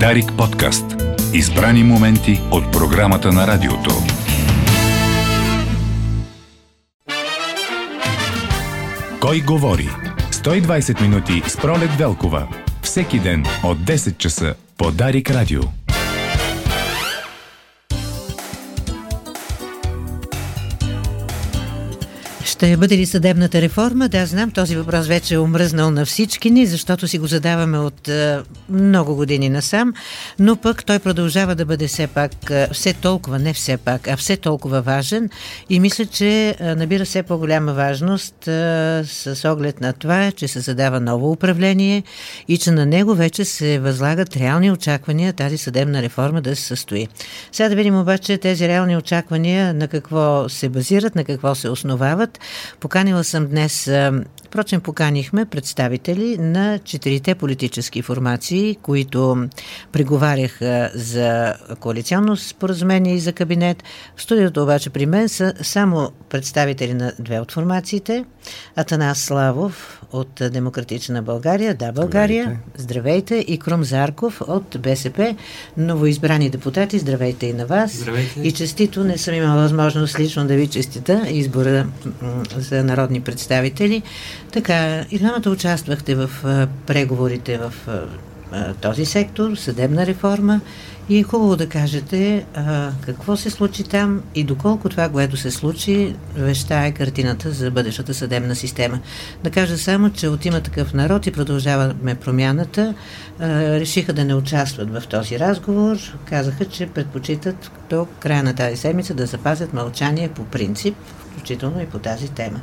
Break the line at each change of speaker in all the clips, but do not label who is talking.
Дарик подкаст. Избрани моменти от програмата на радиото. Кой говори? 120 минути с Пролет Велкова. Всеки ден от 10 часа по Дарик Радио.
Ще бъде ли съдебната реформа? Да, знам, този въпрос вече е омръзнал на всички ни, защото си го задаваме от е, много години насам, но пък той продължава да бъде все пак, е, все толкова, не все пак, а все толкова важен и мисля, че е, набира все по-голяма важност е, с оглед на това, че се задава ново управление и че на него вече се възлагат реални очаквания тази съдебна реформа да се състои. Сега да видим обаче тези реални очаквания на какво се базират, на какво се основават. Поканила съм днес, впрочем поканихме представители на четирите политически формации, които преговаряха за коалиционно споразумение и за кабинет. В студиото обаче при мен са само представители на две от формациите. Атанас Славов от Демократична България, да България, здравейте, здравейте и Крум Зарков от БСП, новоизбрани депутати, здравейте и на вас.
Здравейте.
И честито не съм имала възможност лично да ви честита избора за народни представители. Така, и двамата участвахте в преговорите в този сектор, съдебна реформа и е хубаво да кажете а, какво се случи там и доколко това, което се случи, веща е картината за бъдещата съдебна система. Да кажа само, че от има такъв народ и продължаваме промяната, а, решиха да не участват в този разговор. Казаха, че предпочитат до края на тази седмица да запазят мълчание по принцип, включително и по тази тема.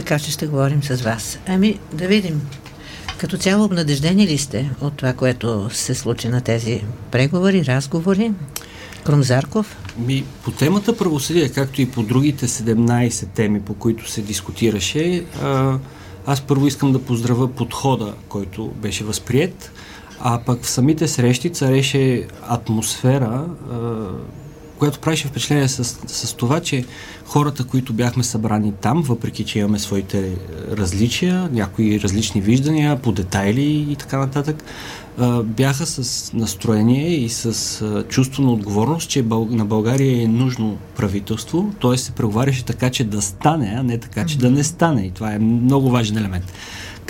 Така че ще говорим с вас. Ами, да видим като цяло обнадеждени ли сте от това, което се случи на тези преговори, разговори? Крумзарков?
Ми, по темата правосъдие, както и по другите 17 теми, по които се дискутираше, аз първо искам да поздравя подхода, който беше възприят, а пък в самите срещи цареше атмосфера, а, която правеше впечатление с, с това, че хората, които бяхме събрани там, въпреки че имаме своите различия, някои различни виждания по детайли и така нататък, бяха с настроение и с чувство на отговорност, че на България е нужно правителство, т.е. се преговаряше така, че да стане, а не така, че да не стане. И това е много важен елемент.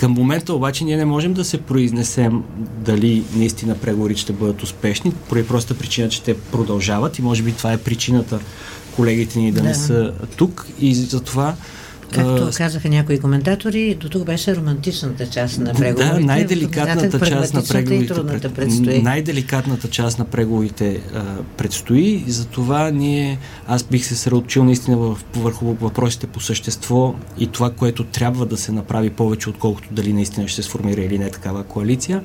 Към момента обаче ние не можем да се произнесем дали наистина преговорите ще бъдат успешни, поради проста причина, че те продължават и може би това е причината колегите ни да, да. не са тук и затова
Както казаха някои коментатори, до тук беше романтичната част на преговорите.
Да, най-деликатната част на преговорите. Пред... Най-деликатната част на преговорите а, предстои и затова ние, аз бих се средоточил наистина в, върху въпросите по същество и това, което трябва да се направи повече, отколкото дали наистина ще се сформира или не такава коалиция.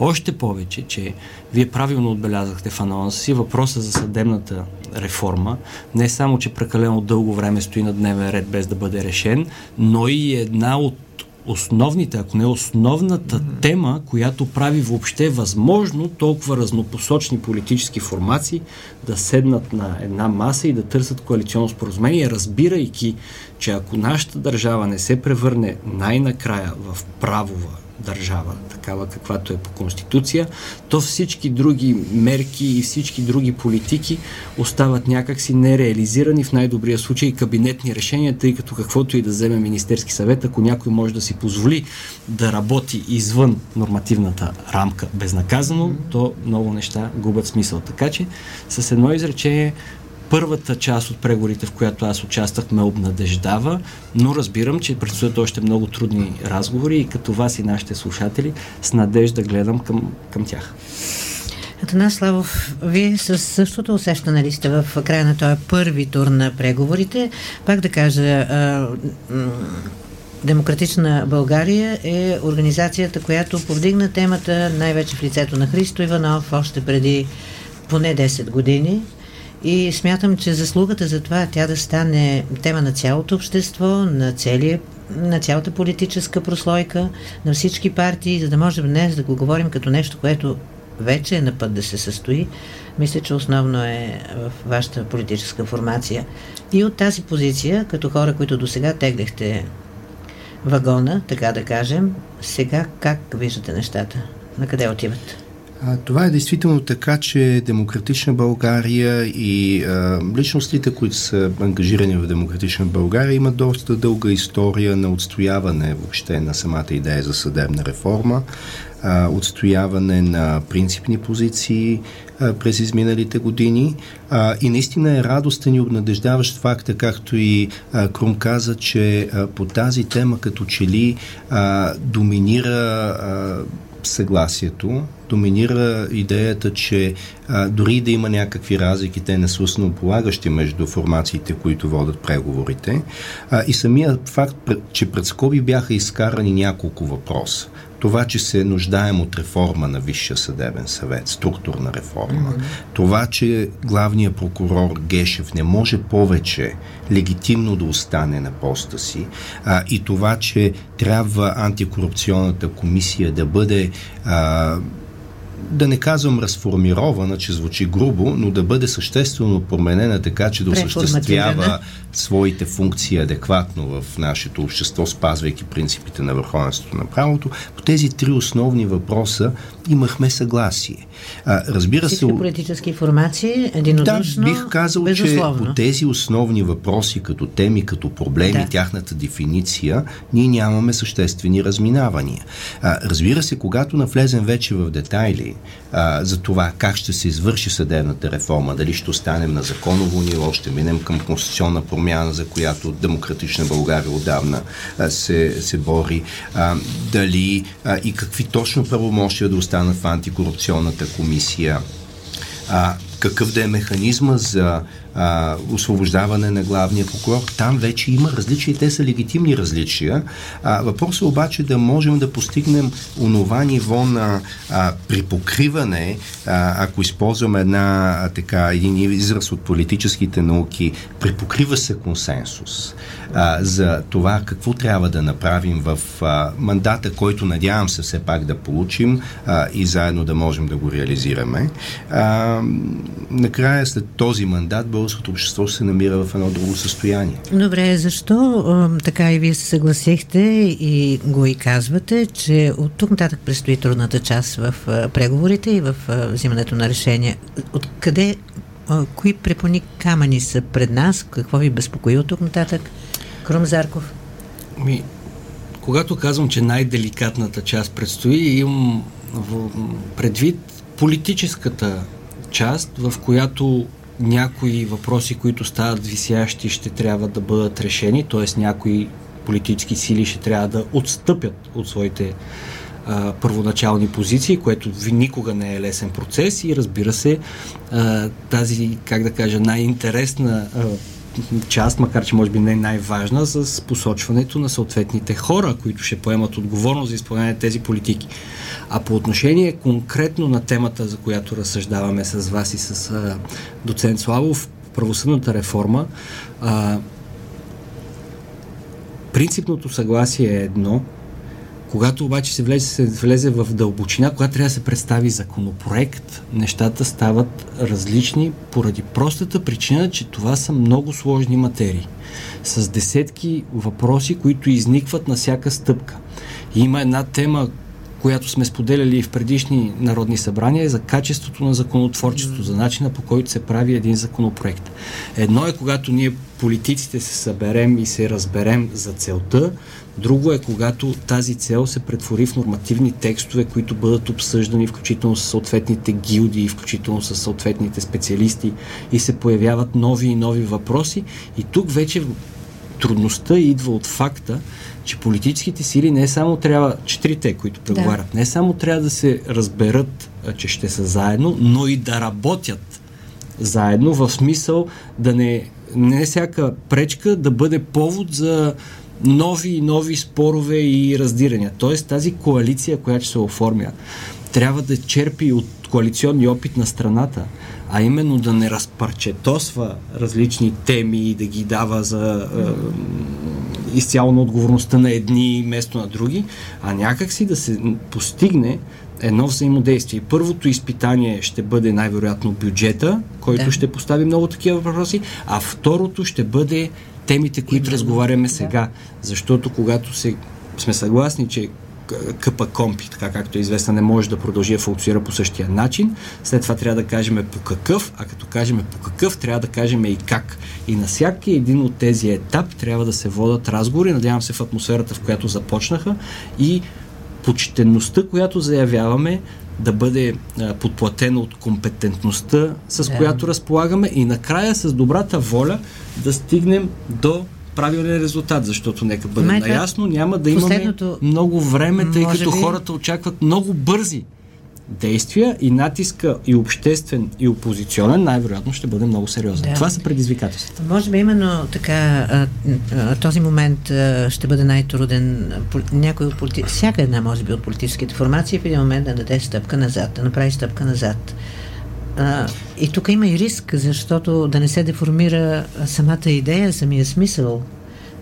Още повече, че вие правилно отбелязахте в анонса си въпроса за съдебната реформа. Не само, че прекалено дълго време стои на дневен ред без да бъде решен, но и една от основните, ако не основната mm-hmm. тема, която прави въобще възможно толкова разнопосочни политически формации да седнат на една маса и да търсят коалиционно споразумение, разбирайки, че ако нашата държава не се превърне най-накрая в правова държава, такава каквато е по Конституция, то всички други мерки и всички други политики остават някакси нереализирани, в най-добрия случай кабинетни решения, тъй като каквото и да вземе Министерски съвет, ако някой може да си позволи да работи извън нормативната рамка безнаказано, то много неща губят смисъл. Така че с едно изречение първата част от преговорите, в която аз участвах, ме обнадеждава, но разбирам, че предстоят още много трудни разговори и като вас и нашите слушатели с надежда гледам към, към тях.
Атанас Славов, вие с същото усещане ли сте в края на този първи тур на преговорите? Пак да кажа, Демократична България е организацията, която повдигна темата най-вече в лицето на Христо Иванов още преди поне 10 години. И смятам, че заслугата за това тя да стане тема на цялото общество, на целия на цялата политическа прослойка, на всички партии, за да можем днес да го говорим като нещо, което вече е на път да се състои, мисля, че основно е в вашата политическа формация. И от тази позиция, като хора, които до сега теглихте вагона, така да кажем, сега как виждате нещата? На къде отиват?
А, това е действително така, че Демократична България и а, личностите, които са ангажирани в Демократична България, имат доста дълга история на отстояване въобще на самата идея за съдебна реформа, а, отстояване на принципни позиции а, през изминалите години. А, и наистина е радостен и обнадеждаващ факта, както и а, Крум каза, че а, по тази тема като че ли а, доминира а, съгласието, доминира идеята, че а, дори да има някакви разлики, те не са основополагащи между формациите, които водят преговорите. А, и самия факт, че пред скоби бяха изкарани няколко въпроса това, че се нуждаем от реформа на Висшия съдебен съвет, структурна реформа, mm-hmm. това, че главният прокурор Гешев не може повече легитимно да остане на поста си а, и това, че трябва антикорупционната комисия да бъде а, да не казвам разформирована, че звучи грубо, но да бъде съществено променена така, че да осъществява своите функции адекватно в нашето общество, спазвайки принципите на върховенството на правото. По тези три основни въпроса имахме съгласие.
А, разбира Всички се. политически формации, единодушно.
Да, бих казал, безусловно. че по тези основни въпроси, като теми, като проблеми, да. тяхната дефиниция, ние нямаме съществени разминавания. А, разбира се, когато навлезем вече в детайли а, за това как ще се извърши съдебната реформа, дали ще останем на законово ниво, ще минем към конституционна промяна, за която демократична България отдавна а, се, се бори, а, дали а, и какви точно правомощия да останат в антикорупционната комисия, а, какъв да е механизма за а, освобождаване на главния прокурор. Там вече има различия и те са легитимни различия. А, въпросът е обаче да можем да постигнем онова ниво на а, припокриване, а, ако използваме една, а, така, един израз от политическите науки, припокрива се консенсус а, за това какво трябва да направим в а, мандата, който надявам се все пак да получим а, и заедно да можем да го реализираме. А, накрая след този мандат българското общество се намира в едно друго състояние.
Добре, защо а, така и вие се съгласихте и го и казвате, че от тук нататък предстои трудната част в а, преговорите и в а, взимането на решения. Откъде, а, кои препони камъни са пред нас? Какво ви безпокои от тук нататък? Крум Зарков.
Ми, когато казвам, че най-деликатната част предстои, имам предвид политическата част, в която някои въпроси, които стават висящи, ще трябва да бъдат решени, т.е. някои политически сили ще трябва да отстъпят от своите а, първоначални позиции, което никога не е лесен процес и разбира се а, тази, как да кажа, най-интересна а, част, макар че може би не е най-важна, с посочването на съответните хора, които ще поемат отговорност за изпълнение на тези политики. А по отношение конкретно на темата, за която разсъждаваме с вас и с а, доцент Славов, правосъдната реформа, а, принципното съгласие е едно, когато обаче се влезе, се влезе в дълбочина, когато трябва да се представи законопроект, нещата стават различни поради простата причина, че това са много сложни материи. С десетки въпроси, които изникват на всяка стъпка. И има една тема, която сме споделяли и в предишни народни събрания, е за качеството на законотворчеството, за начина по който се прави един законопроект. Едно е когато ние политиците се съберем и се разберем за целта, друго е когато тази цел се претвори в нормативни текстове, които бъдат обсъждани включително с съответните гилдии, включително с съответните специалисти и се появяват нови и нови въпроси. И тук вече трудността идва от факта, че политическите сили не само трябва, четирите, които преговарят, да. не само трябва да се разберат, че ще са заедно, но и да работят заедно, в смисъл да не, не всяка пречка да бъде повод за нови и нови спорове и раздирания. Тоест тази коалиция, която се оформя, трябва да черпи от коалиционни опит на страната, а именно да не разпарчетосва различни теми и да ги дава за е, изцяло на отговорността на едни вместо на други, а някакси да се постигне едно взаимодействие. Първото изпитание ще бъде най-вероятно бюджета, който да. ще постави много такива въпроси, а второто ще бъде темите, които разговаряме сега. Защото когато се, сме съгласни, че къпа компи, така както е известна, не може да продължи да функционира по същия начин. След това трябва да кажем по какъв, а като кажем по какъв, трябва да кажем и как. И на всяки един от тези етап трябва да се водат разговори, надявам се в атмосферата, в която започнаха и почтенността, която заявяваме, да бъде а, подплатена от компетентността, с да. която разполагаме и накрая с добрата воля да стигнем до правилен резултат, защото нека бъде наясно, няма да имаме много време, тъй като би... хората очакват много бързи действия и натиска и обществен и опозиционен най-вероятно ще бъде много сериозен. Да. Това са предизвикателствата.
Може би именно така този момент ще бъде най-труден. Някой от полити... Всяка една, може би, от политическите формации в един момент да даде стъпка назад, да направи стъпка назад. и тук има и риск, защото да не се деформира самата идея, самия смисъл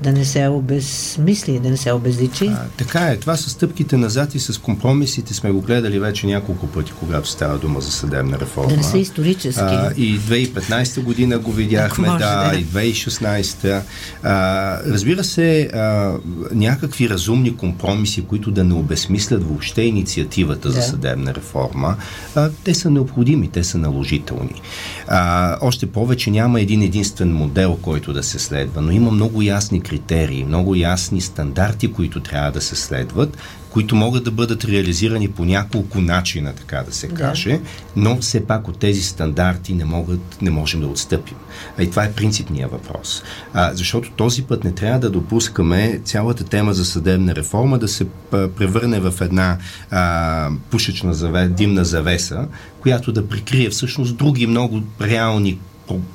да не се обезмисли, да не се обезличи. А,
така е. Това с стъпките назад и с компромисите сме го гледали вече няколко пъти, когато става дума за съдебна реформа.
Да не са исторически. А,
и 2015 година го видяхме, може, да, да, и 2016. А, разбира се, а, някакви разумни компромиси, които да не обезмислят въобще инициативата да. за съдебна реформа, а, те са необходими, те са наложителни. А, още повече няма един единствен модел, който да се следва, но има много ясни критерии, много ясни стандарти, които трябва да се следват, които могат да бъдат реализирани по няколко начина, така да се каже, да. но все пак от тези стандарти не, могат, не можем да отстъпим. А и това е принципният въпрос. А, защото този път не трябва да допускаме цялата тема за съдебна реформа да се превърне в една а, пушечна завеса, димна завеса, която да прикрие всъщност други много реални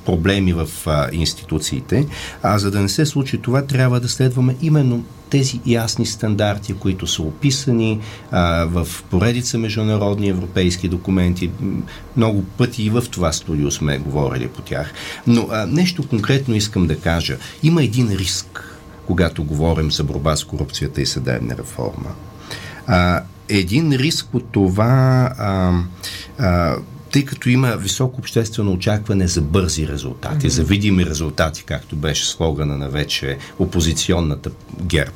проблеми в а, институциите. А за да не се случи това, трябва да следваме именно тези ясни стандарти, които са описани а, в поредица международни европейски документи. Много пъти и в това студио сме говорили по тях. Но а, нещо конкретно искам да кажа. Има един риск, когато говорим за борба с корупцията и съдебна реформа. А, един риск от това а, а, тъй като има високо обществено очакване за бързи резултати, mm-hmm. за видими резултати, както беше слогана на вече опозиционната герб.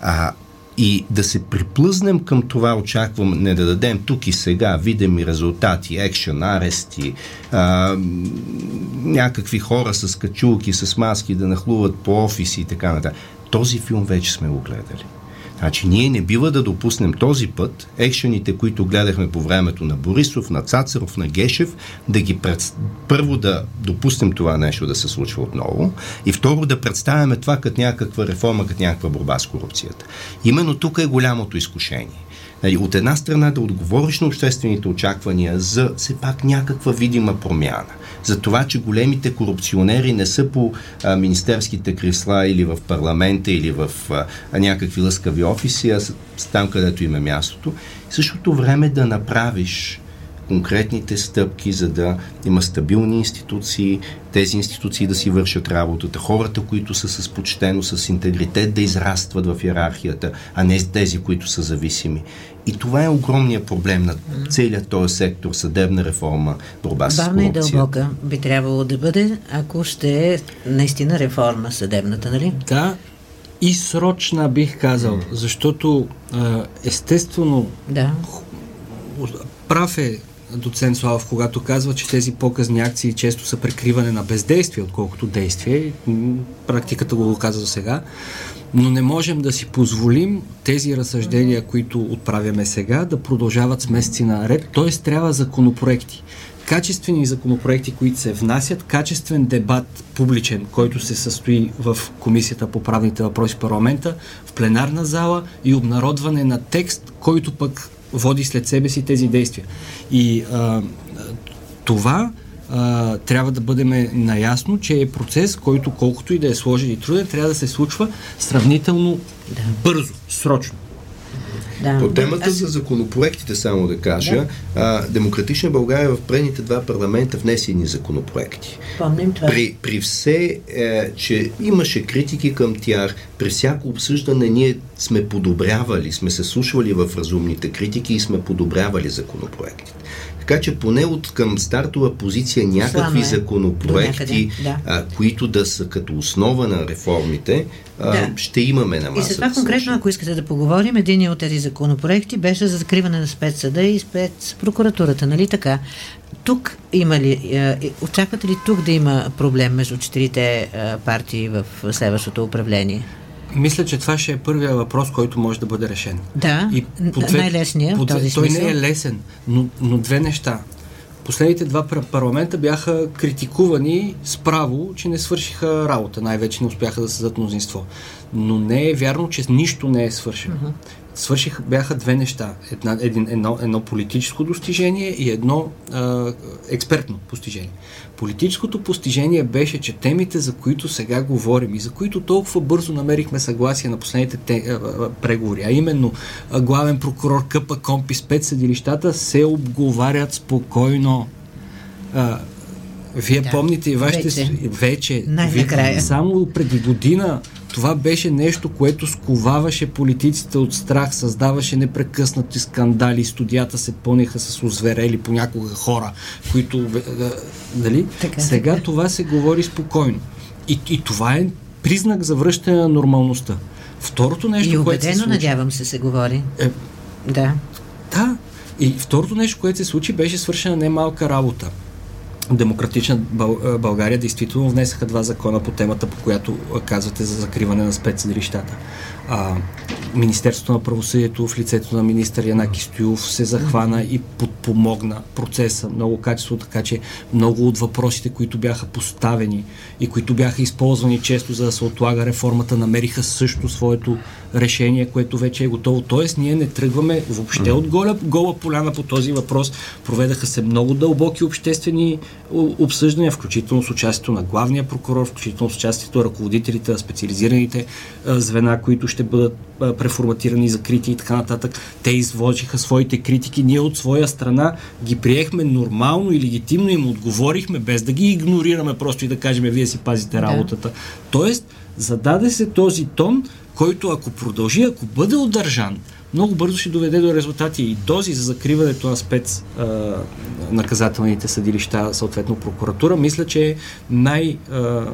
А, и да се приплъзнем към това очакване, да дадем тук и сега видими резултати, екшен, арести, а, някакви хора с качулки, с маски да нахлуват по офиси и така нататък. Този филм вече сме го гледали. Значи ние не бива да допуснем този път екшените, които гледахме по времето на Борисов, на Цацаров, на Гешев, да ги пред... първо да допуснем това нещо да се случва отново и второ да представяме това като някаква реформа, като някаква борба с корупцията. Именно тук е голямото изкушение. Нали, от една страна да отговориш на обществените очаквания за все пак някаква видима промяна. За това, че големите корупционери не са по а, министерските кресла или в парламента или в а, някакви лъскави офиси, а са там, където има мястото. В същото време да направиш конкретните стъпки, за да има стабилни институции, тези институции да си вършат работата, хората, които са с почтено, с интегритет, да израстват в иерархията, а не тези, които са зависими. И това е огромният проблем на целият този сектор, съдебна реформа, борба с корупция.
и дълбока би трябвало да бъде, ако ще е наистина реформа съдебната, нали?
Да, и срочна бих казал, защото естествено да. прав е доцент Славов, когато казва, че тези показни акции често са прикриване на бездействие, отколкото действие. Практиката го каза за сега. Но не можем да си позволим тези разсъждения, които отправяме сега, да продължават с месеци наред. Т.е. трябва законопроекти. Качествени законопроекти, които се внасят, качествен дебат публичен, който се състои в Комисията по правните въпроси в парламента, в пленарна зала и обнародване на текст, който пък води след себе си тези действия. И а, това а, трябва да бъдем наясно, че е процес, който колкото и да е сложен и труден, трябва да се случва сравнително да. бързо, срочно.
Да. По темата Аз... за законопроектите, само да кажа, да. А, Демократична България в предните два парламента внесе едни законопроекти.
Помним това.
При, при все, е, че имаше критики към тях, при всяко обсъждане ние сме подобрявали, сме се слушвали в разумните критики и сме подобрявали законопроектите. Така че поне от към стартова позиция някакви е. законопроекти, да. а, които да са като основа на реформите, а, да. ще имаме на масата.
И това конкретно, ако искате да поговорим, един от тези законопроекти беше за закриване на спецсъда и спецпрокуратурата, нали така? Тук има ли, е, очаквате ли тук да има проблем между четирите е, партии в следващото управление?
Мисля, че това ще е първия въпрос, който може да бъде решен.
Да, и по две, най-лесният
по две, Той не е лесен, но, но две неща. Последните два парламента бяха критикувани справо, че не свършиха работа. Най-вече не успяха да създадат мнозинство. Но не е вярно, че нищо не е свършено. Uh-huh свършиха, бяха две неща. Една, един, едно, едно политическо достижение и едно а, експертно постижение. Политическото постижение беше, че темите, за които сега говорим и за които толкова бързо намерихме съгласие на последните те, а, а, преговори, а именно а, главен прокурор, КП, Компи, спецсъдилищата, се обговарят спокойно. А, вие да, помните и вашите... Вече. вече
вие,
само преди година това беше нещо, което сковаваше политиците от страх, създаваше непрекъснати скандали, студията се пълниха с озверели понякога хора, които... Дали? Така, Сега така. това се говори спокойно. И, и това е признак за връщане на нормалността. Второто нещо,
и убедено,
което се случи,
надявам се, се говори. Е, да.
Да. И второто нещо, което се случи, беше свършена немалка работа. Демократична Бъл, България действително внесаха два закона по темата, по която казвате за закриване на спецсъдилищата. Министерството на правосъдието в лицето на министър Янаки Стоюв се захвана и подпомогна процеса много качество, така че много от въпросите, които бяха поставени и които бяха използвани често за да се отлага реформата, намериха също своето решение, което вече е готово. Тоест, ние не тръгваме въобще от гола, гола поляна по този въпрос. Проведаха се много дълбоки обществени обсъждания, включително с участието на главния прокурор, включително с участието на ръководителите на специализираните звена, които ще бъдат преформатирани, закрити и така нататък. Те изложиха своите критики. Ние от своя страна ги приехме нормално и легитимно им отговорихме, без да ги игнорираме просто и да кажем, вие си пазите работата. Да. Тоест, зададе се този тон, който ако продължи, ако бъде удържан, много бързо ще доведе до резултати и дози за закриването на спец а, наказателните съдилища, съответно прокуратура, мисля, че е най- а,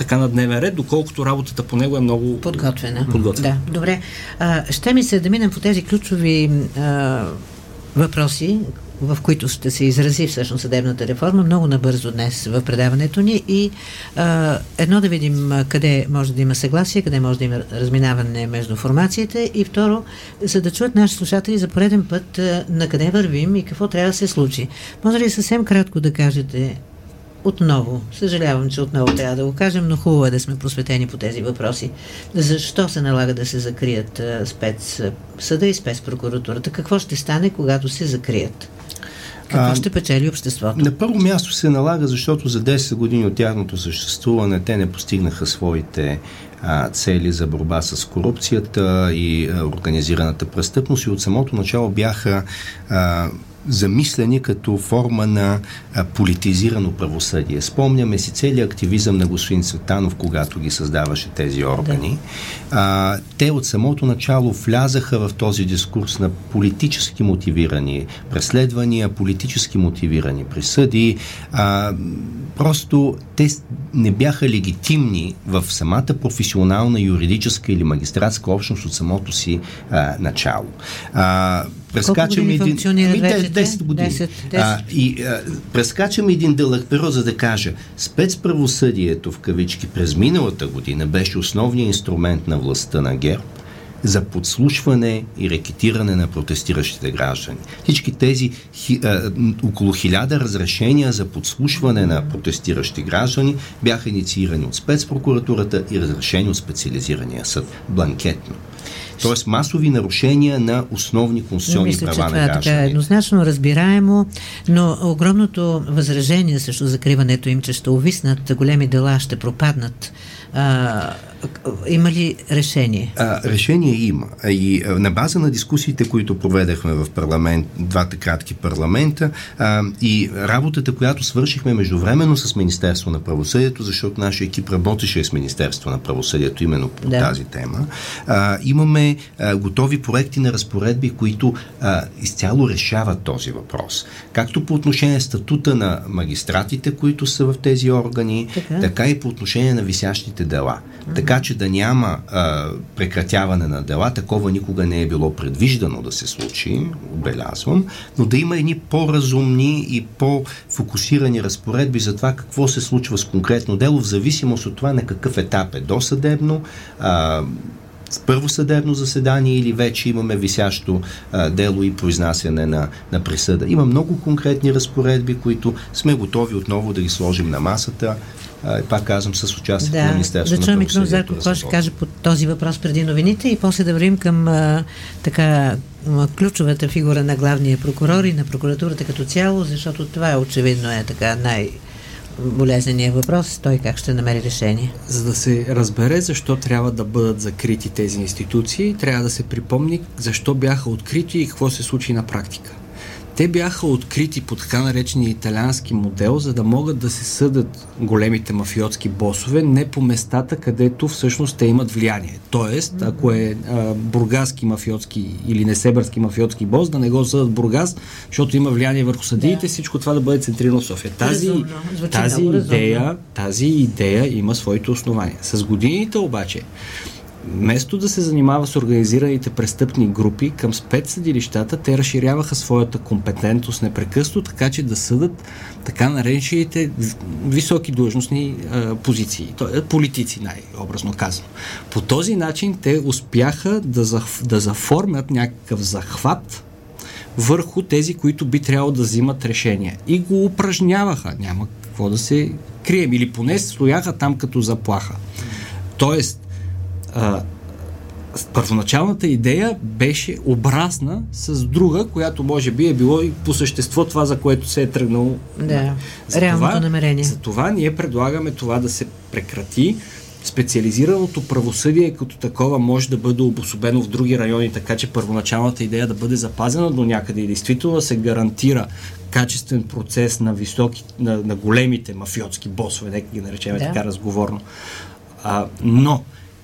така на дневен ред, доколкото работата по него е много
подготвена. подготвена. Да, добре. А, ще ми се да минем по тези ключови а, въпроси, в които ще се изрази всъщност съдебната реформа, много набързо днес в предаването ни и а, едно да видим къде може да има съгласие, къде може да има разминаване между формациите и второ, за да чуят наши слушатели за пореден път а, на къде вървим и какво трябва да се случи. Може ли съвсем кратко да кажете отново, съжалявам, че отново трябва да го кажем, но хубаво е да сме просветени по тези въпроси. Защо се налага да се закрият спец съда и спецпрокуратурата? Какво ще стане, когато се закрият? Какво ще печели обществото?
На първо място се налага, защото за 10 години от тяхното съществуване те не постигнаха своите а, цели за борба с корупцията и а, организираната престъпност и от самото начало бяха а, замислени като форма на а, политизирано правосъдие. Спомняме си целият активизъм на господин Цветанов, когато ги създаваше тези органи. Да. А, те от самото начало влязаха в този дискурс на политически мотивирани преследвания, политически мотивирани присъди. А, просто те не бяха легитимни в самата професионална юридическа или магистратска общност от самото си а, начало. А,
прескачаме един... 10,
10 години. 10, 10. А, и а, прескачаме един дълъг период, за да кажа, спецправосъдието в кавички през миналата година беше основният инструмент на властта на ГЕРБ за подслушване и рекетиране на протестиращите граждани. Всички тези хи, а, около хиляда разрешения за подслушване на протестиращи граждани бяха инициирани от спецпрокуратурата и разрешени от специализирания съд. Бланкетно. Тоест масови нарушения на основни конституционни
Мисля,
права
че това
на
е така еднозначно разбираемо, но огромното възражение също закриването им, че ще увиснат големи дела, ще пропаднат а, има ли решение?
А, решение има. И а, на база на дискусиите, които проведахме в парламент, двата кратки парламента а, и работата, която свършихме междувременно с Министерство на правосъдието, защото нашия екип работеше с Министерство на правосъдието именно по да. тази тема, а, имаме а, готови проекти на разпоредби, които а, изцяло решават този въпрос. Както по отношение статута на магистратите, които са в тези органи, така, така и по отношение на висящите дела. Така че да няма а, прекратяване на дела, такова никога не е било предвиждано да се случи, отбелязвам, но да има едни по-разумни и по-фокусирани разпоредби за това какво се случва с конкретно дело, в зависимост от това на какъв етап е досъдебно, а, с първо съдебно заседание или вече имаме висящо а, дело и произнасяне на, на присъда. Има много конкретни разпоредби, които сме готови отново да ги сложим на масата а, пак казвам, с участие да, на Министерството
да чуем Крум Зарков, какво ще каже по този въпрос преди новините и после да вървим към а, така ключовата фигура на главния прокурор и на прокуратурата като цяло, защото това е очевидно е така най- болезнения въпрос, той как ще намери решение.
За да се разбере защо трябва да бъдат закрити тези институции, трябва да се припомни защо бяха открити и какво се случи на практика. Те бяха открити по така наречения италиански модел, за да могат да се съдат големите мафиотски босове не по местата, където всъщност те имат влияние. Тоест, ако е а, бургаски мафиотски или несебърски мафиотски бос, да не го съдат Бургас, защото има влияние върху съдиите, да. всичко това да бъде центрирано в София. Тази, тази, идея, тази идея има своите основания. С годините обаче Вместо да се занимава с организираните престъпни групи към спецсъдилищата, те разширяваха своята компетентност непрекъснато, така че да съдат така наречените високи длъжностни а, позиции, т.е. политици, най-образно казано. По този начин те успяха да, за, да заформят някакъв захват върху тези, които би трябвало да взимат решения. И го упражняваха. Няма какво да се крием. Или поне стояха там като заплаха. Тоест, а, първоначалната идея беше образна с друга, която може би е било и по същество това, за което се е тръгнало.
Да, за реалното това, намерение.
За това ние предлагаме това да се прекрати. Специализираното правосъдие като такова може да бъде обособено в други райони, така че първоначалната идея да бъде запазена до някъде и действително да се гарантира качествен процес на високи, на, на големите мафиотски босове, нека ги наречем да. така разговорно. А, но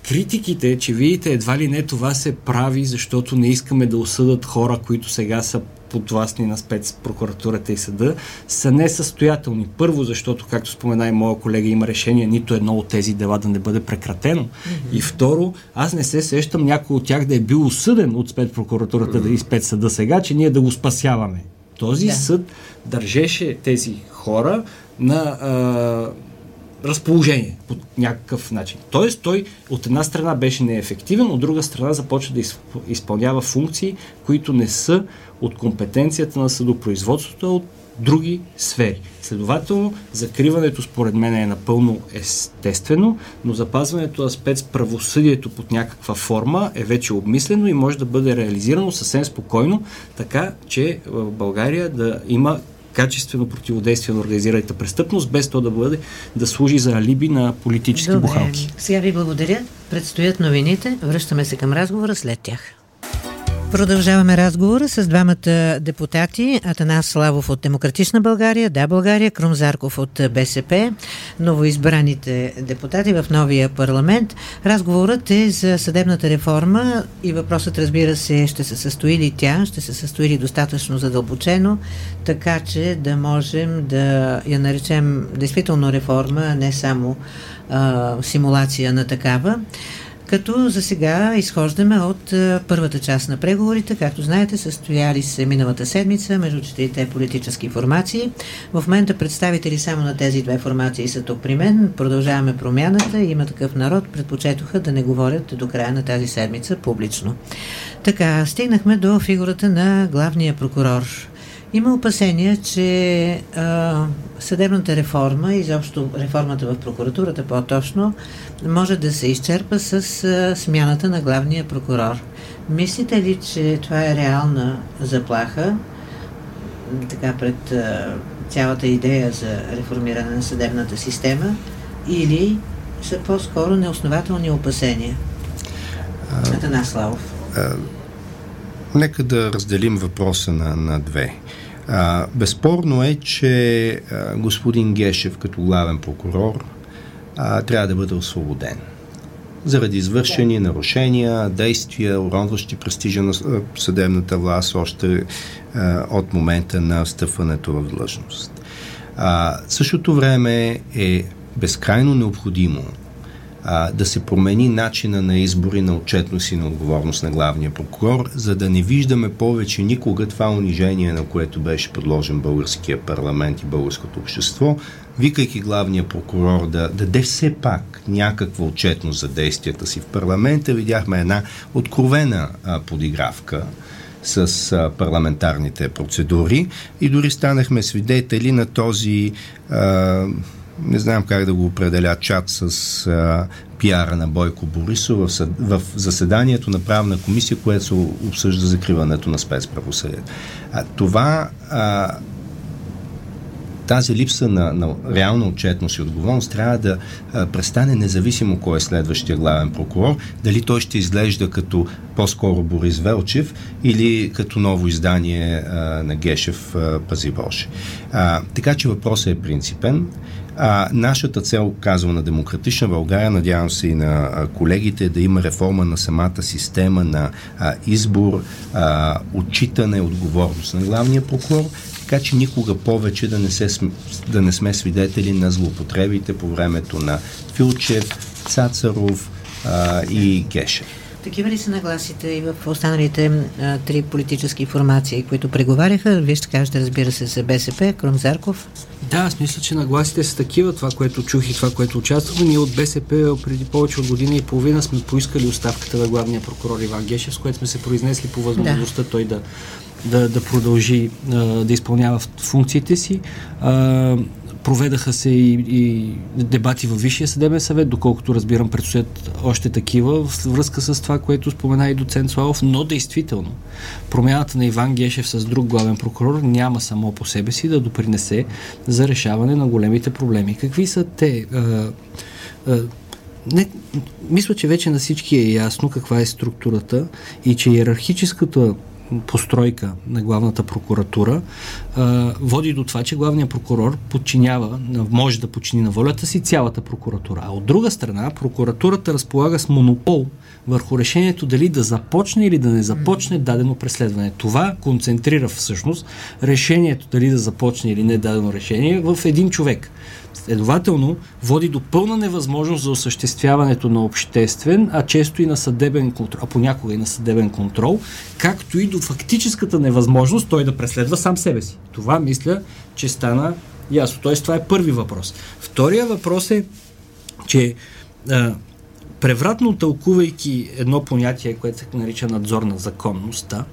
критиките, че видите, едва ли не това се прави, защото не искаме да осъдат хора, които сега са подвластни на спецпрокуратурата и съда, са несъстоятелни. Първо, защото, както спомена и моя колега, има решение нито едно от тези дела да не бъде прекратено. Mm-hmm. И второ, аз не се сещам някой от тях да е бил осъден от спецпрокуратурата mm-hmm. и спецсъда сега, че ние да го спасяваме. Този да. съд държеше тези хора на а, разположение по някакъв начин. Тоест той от една страна беше неефективен, от друга страна започва да изпълнява функции, които не са от компетенцията на съдопроизводството, а от други сфери. Следователно, закриването според мен е напълно естествено, но запазването на спецправосъдието под някаква форма е вече обмислено и може да бъде реализирано съвсем спокойно, така че в България да има качествено противодействие на организираната престъпност, без то да бъде да служи за алиби на политически Добре. бухалки.
Сега ви благодаря. Предстоят новините. Връщаме се към разговора след тях. Продължаваме разговора с двамата депутати. Атанас Славов от Демократична България, Да България, Крум Зарков от БСП, новоизбраните депутати в новия парламент. Разговорът е за съдебната реформа и въпросът, разбира се, ще се състои ли тя, ще се състои ли достатъчно задълбочено, така че да можем да я наречем действително реформа, а не само а, симулация на такава като за сега изхождаме от а, първата част на преговорите. Както знаете, състояли се миналата седмица между четирите политически формации. В момента представители само на тези две формации са тук при мен. Продължаваме промяната. Има такъв народ. Предпочетоха да не говорят до края на тази седмица публично. Така, стигнахме до фигурата на главния прокурор. Има опасения, че а, съдебната реформа, изобщо реформата в прокуратурата по-точно, може да се изчерпа с а, смяната на главния прокурор. Мислите ли, че това е реална заплаха така пред а, цялата идея за реформиране на съдебната система или са по-скоро неоснователни опасения. Атанас Славов.
Нека да разделим въпроса на, на две. А, безспорно е, че а, господин Гешев като главен прокурор а, трябва да бъде освободен заради извършени нарушения, действия, уронващи престижа на съдебната власт още а, от момента на встъпването в длъжност. А, същото време е безкрайно необходимо а, да се промени начина на избори на отчетност и на отговорност на главния прокурор, за да не виждаме повече никога това унижение, на което беше подложен българския парламент и българското общество, викайки главния прокурор да даде все пак някаква отчетност за действията си в парламента, видяхме една откровена а, подигравка с а, парламентарните процедури и дори станахме свидетели на този а, не знам как да го определя, чат с а, пиара на Бойко Борисов в, в заседанието на правна комисия, което се обсъжда закриването на спецправосъдие. А, това а, тази липса на, на реална отчетност и отговорност трябва да а, престане независимо кой е следващия главен прокурор, дали той ще изглежда като по-скоро Борис Велчев или като ново издание а, на Гешев а, Пази Боже. А, така че въпросът е принципен. А, нашата цел, казва на Демократична България, надявам се и на колегите, да има реформа на самата система на а, избор, а, отчитане, отговорност на главния прокурор, така че никога повече да не, се, да не сме свидетели на злоупотребите по времето на Филчев, Цацаров а, и Гешев.
Такива ли са нагласите и в останалите а, три политически формации, които преговаряха? Вие ще кажете, разбира се, за БСП, Кромзарков.
Да, аз мисля, че нагласите са такива. Това, което чух и това, което участвахме. Ние от БСП преди повече от година и половина сме поискали оставката на главния прокурор Иван Гешев, с което сме се произнесли по възможността да. той да да, да продължи да изпълнява функциите си. Проведаха се и, и дебати във Висшия съдебен съвет, доколкото разбирам, предстоят още такива в връзка с това, което спомена и доцент Славов, но действително промяната на Иван Гешев с друг главен прокурор няма само по себе си да допринесе за решаване на големите проблеми. Какви са те? Не, мисля, че вече на всички е ясно каква е структурата и че иерархическата постройка на главната прокуратура а, води до това, че главният прокурор подчинява, може да подчини на волята си цялата прокуратура. А от друга страна, прокуратурата разполага с монопол върху решението дали да започне или да не започне дадено преследване. Това концентрира всъщност решението дали да започне или не дадено решение в един човек. Следователно, води до пълна невъзможност за осъществяването на обществен, а често и на съдебен контрол, а понякога и на съдебен контрол, както и до фактическата невъзможност той да преследва сам себе си. Това мисля, че стана ясно. Тоест, това е първи въпрос. Втория въпрос е, че а, превратно тълкувайки едно понятие, което се нарича надзор на законността,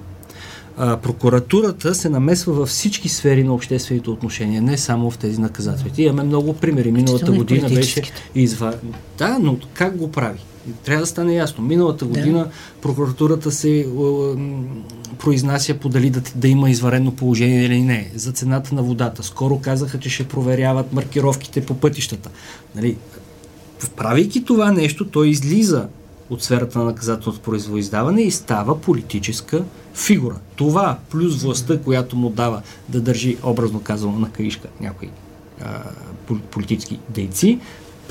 а, прокуратурата се намесва във всички сфери на обществените отношения, не само в тези наказателите. Имаме много примери. Миналата година беше изва... Да, но как го прави? Трябва да стане ясно. Миналата година да. прокуратурата се произнася по дали да, да има изварено положение или не, за цената на водата. Скоро казаха, че ще проверяват маркировките по пътищата. Нали, правейки това нещо, той излиза от сферата на наказателното произвоиздаване и става политическа фигура. Това плюс властта, която му дава да държи, образно казано, на каишка някои а, политически дейци,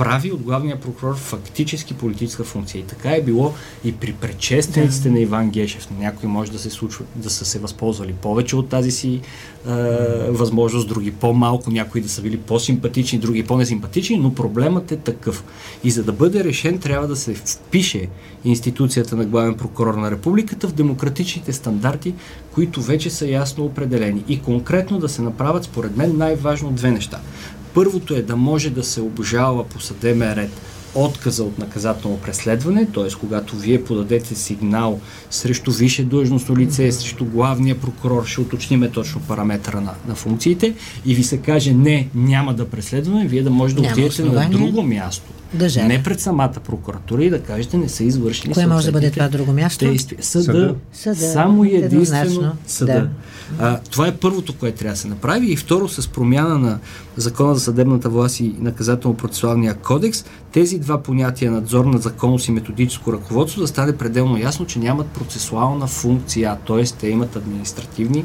прави от главния прокурор фактически политическа функция. И така е било и при предшествениците на Иван Гешев. Някои може да се случва, да са се възползвали повече от тази си е, възможност, други по-малко, някои да са били по-симпатични, други по-несимпатични, но проблемът е такъв. И за да бъде решен, трябва да се впише институцията на главен прокурор на републиката в демократичните стандарти, които вече са ясно определени. И конкретно да се направят, според мен, най-важно две неща. Първото е да може да се обжалва по съдебен ред отказа от наказателно преследване, т.е. когато вие подадете сигнал срещу висше длъжностно лице, срещу главния прокурор, ще уточниме точно параметъра на, на функциите и ви се каже не, няма да преследваме, вие да може да отидете на друго място
да
не пред самата прокуратура и да кажете не са извършили
Кое може да бъде това друго място?
Действия. Съда. съда. Само и единствено съда. Да. А, това е първото, което трябва да се направи. И второ, с промяна на Закона за съдебната власт и наказателно-процесуалния кодекс, тези два понятия надзор на законност и методическо ръководство да стане пределно ясно, че нямат процесуална функция, т.е. те имат административни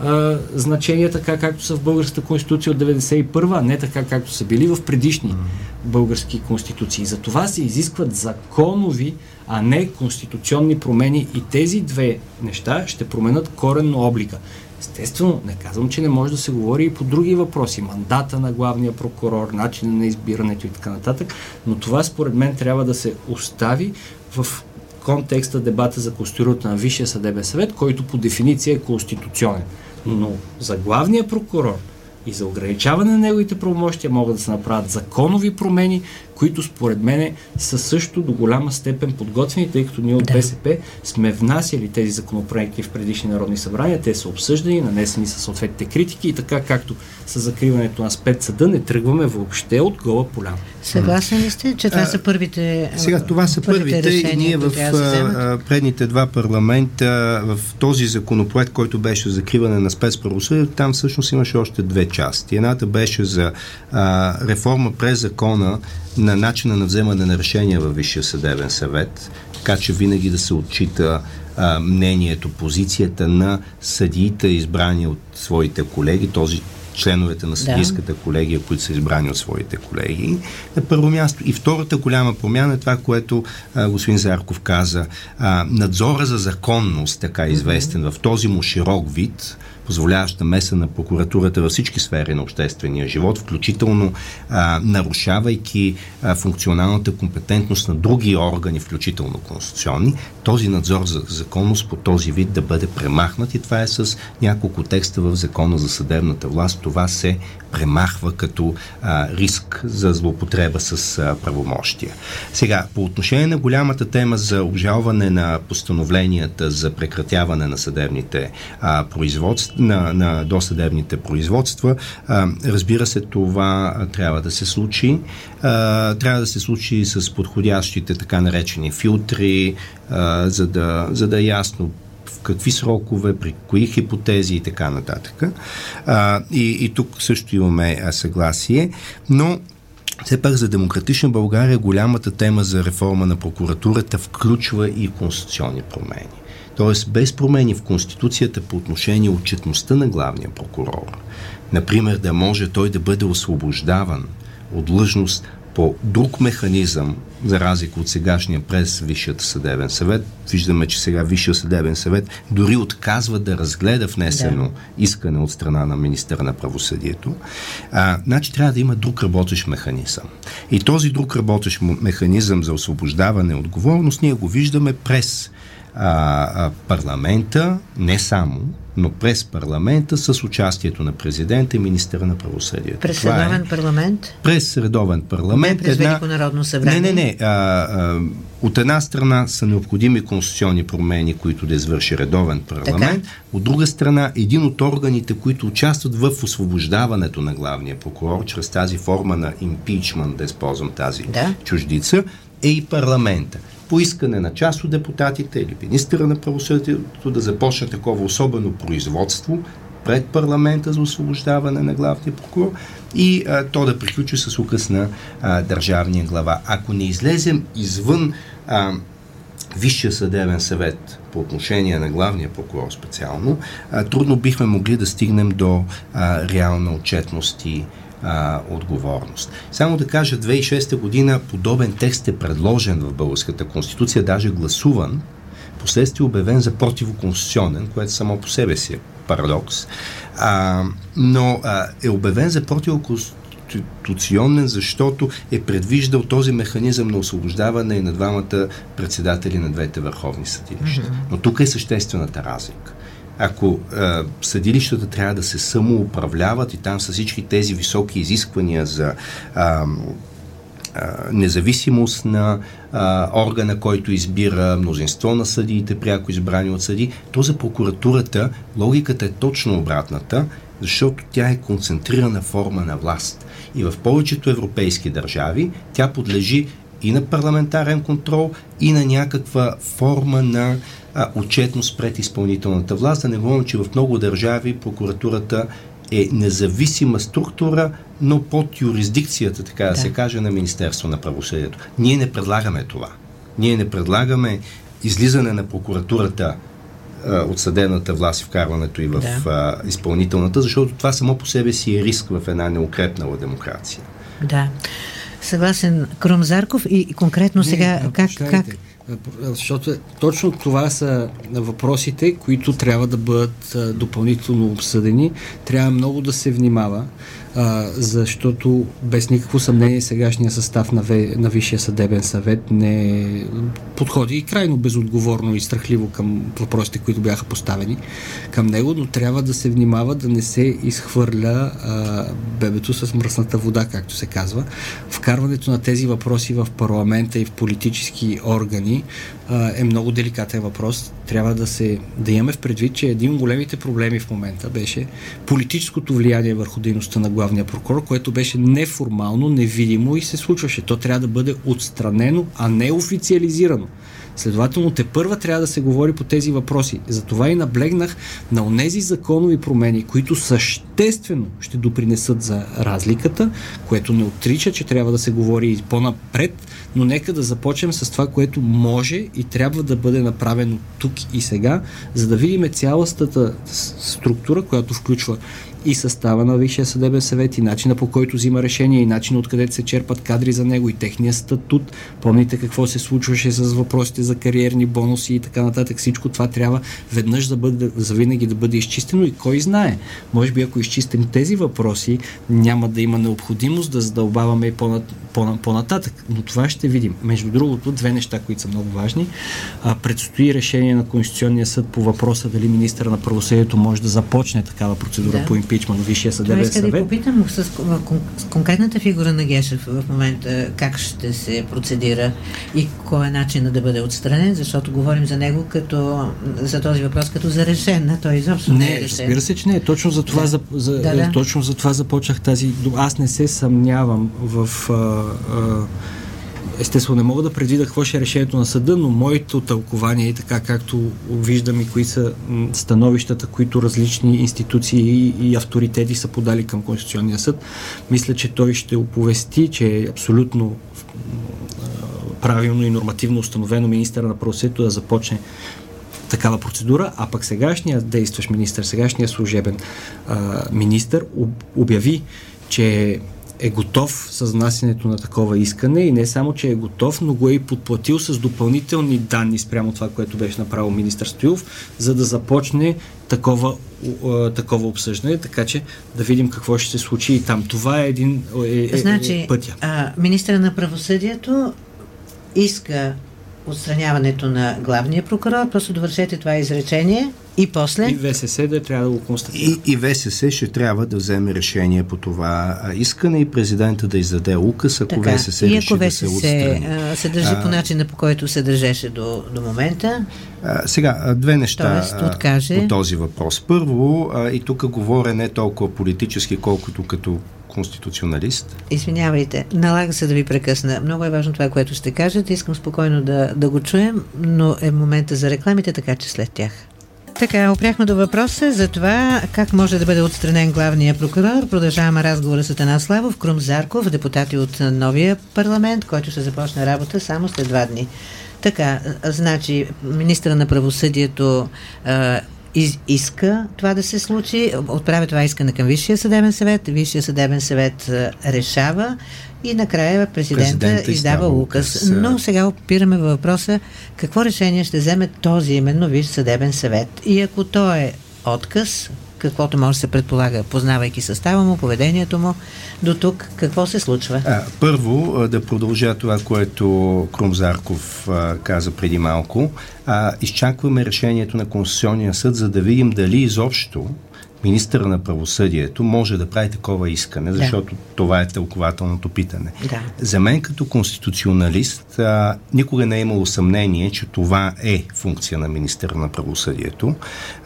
а, значения, така както са в българската конституция от 91 а не така както са били в предишни български конституции. За това се изискват законови, а не конституционни промени и тези две неща ще променят коренно облика. Естествено, не казвам, че не може да се говори и по други въпроси. Мандата на главния прокурор, начина на избирането и така нататък, но това според мен трябва да се остави в контекста дебата за конституирането на Висшия съдебен съвет, който по дефиниция е конституционен. Но за главния прокурор и за ограничаване на неговите правомощия могат да се направят законови промени, които според мен са също до голяма степен подготвени, тъй като ние от да. БСП сме внасяли тези законопроекти в предишни народни събрания, те са обсъждани, нанесени са съответните критики и така както с закриването на спецсъда не тръгваме въобще от гола поляна.
Съгласен ли сте, че това са първите
Сега това са първите, първите и ние в да предните два парламента, в този законопроект, който беше за закриване на спецправосъдие, там всъщност имаше още две части. Едната беше за а, реформа през закона на начина на вземане на решения във Висшия съдебен съвет, така че винаги да се отчита а, мнението, позицията на съдиите, избрани от своите колеги, този членовете на съдийската да. колегия, които са избрани от своите колеги. На първо място. И втората голяма промяна е това, което а, господин Зарков каза. А, надзора за законност, така известен mm-hmm. в този му широк вид, позволяваща меса на прокуратурата във всички сфери на обществения живот, включително а, нарушавайки а, функционалната компетентност на други органи, включително конституционни, този надзор за законност по този вид да бъде премахнат и това е с няколко текста в закона за съдебната власт. Това се премахва като а, риск за злоупотреба с а, правомощия. Сега, по отношение на голямата тема за обжалване на постановленията за прекратяване на съдебните а, производства, на, на досъдебните производства, а, разбира се, това трябва да се случи. А, трябва да се случи с подходящите така наречени филтри, а, за, да, за да е ясно какви срокове, при кои хипотези и така нататък. А, и, и тук също имаме съгласие, но все пак за демократична България голямата тема за реформа на прокуратурата включва и конституционни промени. Тоест, без промени в Конституцията по отношение отчетността на главния прокурор, например, да може той да бъде освобождаван от длъжност по друг механизъм, за разлика от сегашния през Висшият съдебен съвет. Виждаме, че сега Висшия съдебен съвет дори отказва да разгледа внесено да. искане от страна на министъра на правосъдието. А, значи трябва да има друг работещ механизъм. И този друг работещ механизъм за освобождаване отговорност ние го виждаме през а, парламента, не само, но през парламента с участието на президента и министъра на правосъдието.
През Това редовен е, парламент?
През редовен парламент.
Не през една... Велико народно събрание?
Не, не, не. А, а, от една страна са необходими конституционни промени, които да извърши редовен парламент. Така? От друга страна, един от органите, които участват в освобождаването на главния прокурор, чрез тази форма на импичмент, да използвам тази да? чуждица, е и парламента по искане на част от депутатите или министъра на правосъдието да започне такова особено производство пред парламента за освобождаване на главния прокурор и а, то да приключи с указ на а, държавния глава. Ако не излезем извън а, Висшия съдебен съвет по отношение на главния прокурор специално, а, трудно бихме могли да стигнем до а, реална отчетност и а, отговорност. Само да кажа, 2006 година подобен текст е предложен в Българската конституция, даже гласуван, последствие обявен за противоконституционен, което само по себе си е парадокс, а, но а, е обявен за противоконституционен, защото е предвиждал този механизъм на освобождаване и на двамата председатели на двете върховни съдилища. Mm-hmm. Но тук е съществената разлика ако а, съдилищата трябва да се самоуправляват и там са всички тези високи изисквания за а, независимост на а, органа, който избира мнозинство на съдиите, пряко избрани от съди, то за прокуратурата логиката е точно обратната защото тя е концентрирана форма на власт. И в повечето европейски държави тя подлежи и на парламентарен контрол, и на някаква форма на а, отчетност пред изпълнителната власт. Да не говорим, че в много държави прокуратурата е независима структура, но под юрисдикцията, така да, да се каже, на Министерство на правосъдието. Ние не предлагаме това. Ние не предлагаме излизане на прокуратурата а, от съдебната власт и вкарването и в да. а, изпълнителната, защото това само по себе си е риск в една неукрепнала демокрация.
Да. Съгласен Крум Зарков и, и конкретно не, сега как, как...
Защото точно това са въпросите, които трябва да бъдат допълнително обсъдени. Трябва много да се внимава а, защото без никакво съмнение сегашния състав на, Ве, на Висшия съдебен съвет не подходи и крайно безотговорно и страхливо към въпросите, които бяха поставени към него, но трябва да се внимава да не се изхвърля а, бебето с мръсната вода, както се казва. Вкарването на тези въпроси в парламента и в политически органи е много деликатен въпрос. Трябва да се да имаме в предвид, че един от големите проблеми в момента беше политическото влияние върху дейността на главния прокурор, което беше неформално, невидимо и се случваше. То трябва да бъде отстранено, а не официализирано. Следователно, те първа трябва да се говори по тези въпроси. Затова и наблегнах на онези законови промени, които съществено ще допринесат за разликата, което не отрича, че трябва да се говори и по-напред, но нека да започнем с това, което може и трябва да бъде направено тук и сега, за да видим цялостата структура, която включва и състава на Висшия съдебен съвет, и начина по който взима решение, и начина откъде се черпат кадри за него, и техния статут. Помните какво се случваше с въпросите за кариерни бонуси и така нататък. Всичко това трябва веднъж да бъде, за винаги да бъде изчистено и кой знае. Може би ако изчистим тези въпроси, няма да има необходимост да задълбаваме и по-нататък. Но това ще видим. Между другото, две неща, които са много важни. А, предстои решение на Конституционния съд по въпроса дали министър на правосъдието може да започне такава процедура да. по импичмент Висшия съдебен съвет.
да попитам с, с конкретната фигура на Гешев в момента как ще се процедира и кой е начинът да бъде отстранен, защото говорим за него като за този въпрос като за решен, а той изобщо не, не е решен.
Разбира се, че не. Точно за това, да. за, за, да, да. точно за това започнах тази... Аз не се съмнявам в а, а, естествено не мога да предвида какво ще е решението на съда, но моето тълкование и така както виждам и кои са становищата, които различни институции и, авторитети са подали към Конституционния съд, мисля, че той ще оповести, че е абсолютно правилно и нормативно установено министъра на правосъдието да започне такава процедура, а пък сегашният действащ министр, сегашният служебен а, министр обяви, че е готов с внасянето на такова искане и не само, че е готов, но го е и подплатил с допълнителни данни спрямо това, което беше направил министър Стоилов, за да започне такова, такова обсъждане, така че да видим какво ще се случи и там. Това е един е, е,
значи,
е пътя.
А, министъра на правосъдието иска отстраняването на главния прокурор. Просто довършете това изречение. И после?
И ВСС да трябва да го констатира.
И, и ВСС ще трябва да вземе решение по това искане и президента да издаде указ, ако така, ВСС и ако реши ВСС да се отстрани.
се държи а, по начина, по който се държеше до, до момента.
А, сега, две неща Тоест, откаже... по този въпрос. Първо, а, и тук говоря не толкова политически, колкото като конституционалист.
Извинявайте, налага се да ви прекъсна. Много е важно това, което ще кажете. Искам спокойно да, да го чуем, но е момента за рекламите, така че след тях. Така, опряхме до въпроса за това как може да бъде отстранен главния прокурор. Продължаваме разговора с Атана Славов, Крум Зарков, депутати от новия парламент, който ще започне работа само след два дни. Така, значи, министра на правосъдието из, иска това да се случи, отправя това искане към Висшия съдебен съвет, Висшия съдебен съвет решава и накрая президента, президента издава указ. указ. Но сега опираме въпроса какво решение ще вземе този именно Висш съдебен съвет. И ако то е отказ, каквото може да се предполага, познавайки състава му, поведението му, до тук какво се случва?
А, първо, да продължа това, което Крумзарков а, каза преди малко. А, изчакваме решението на Конституционния съд, за да видим дали изобщо министъра на правосъдието може да прави такова искане, защото да. това е тълкователното питане.
Да.
За мен като конституционалист а, никога не е имало съмнение, че това е функция на министъра на правосъдието.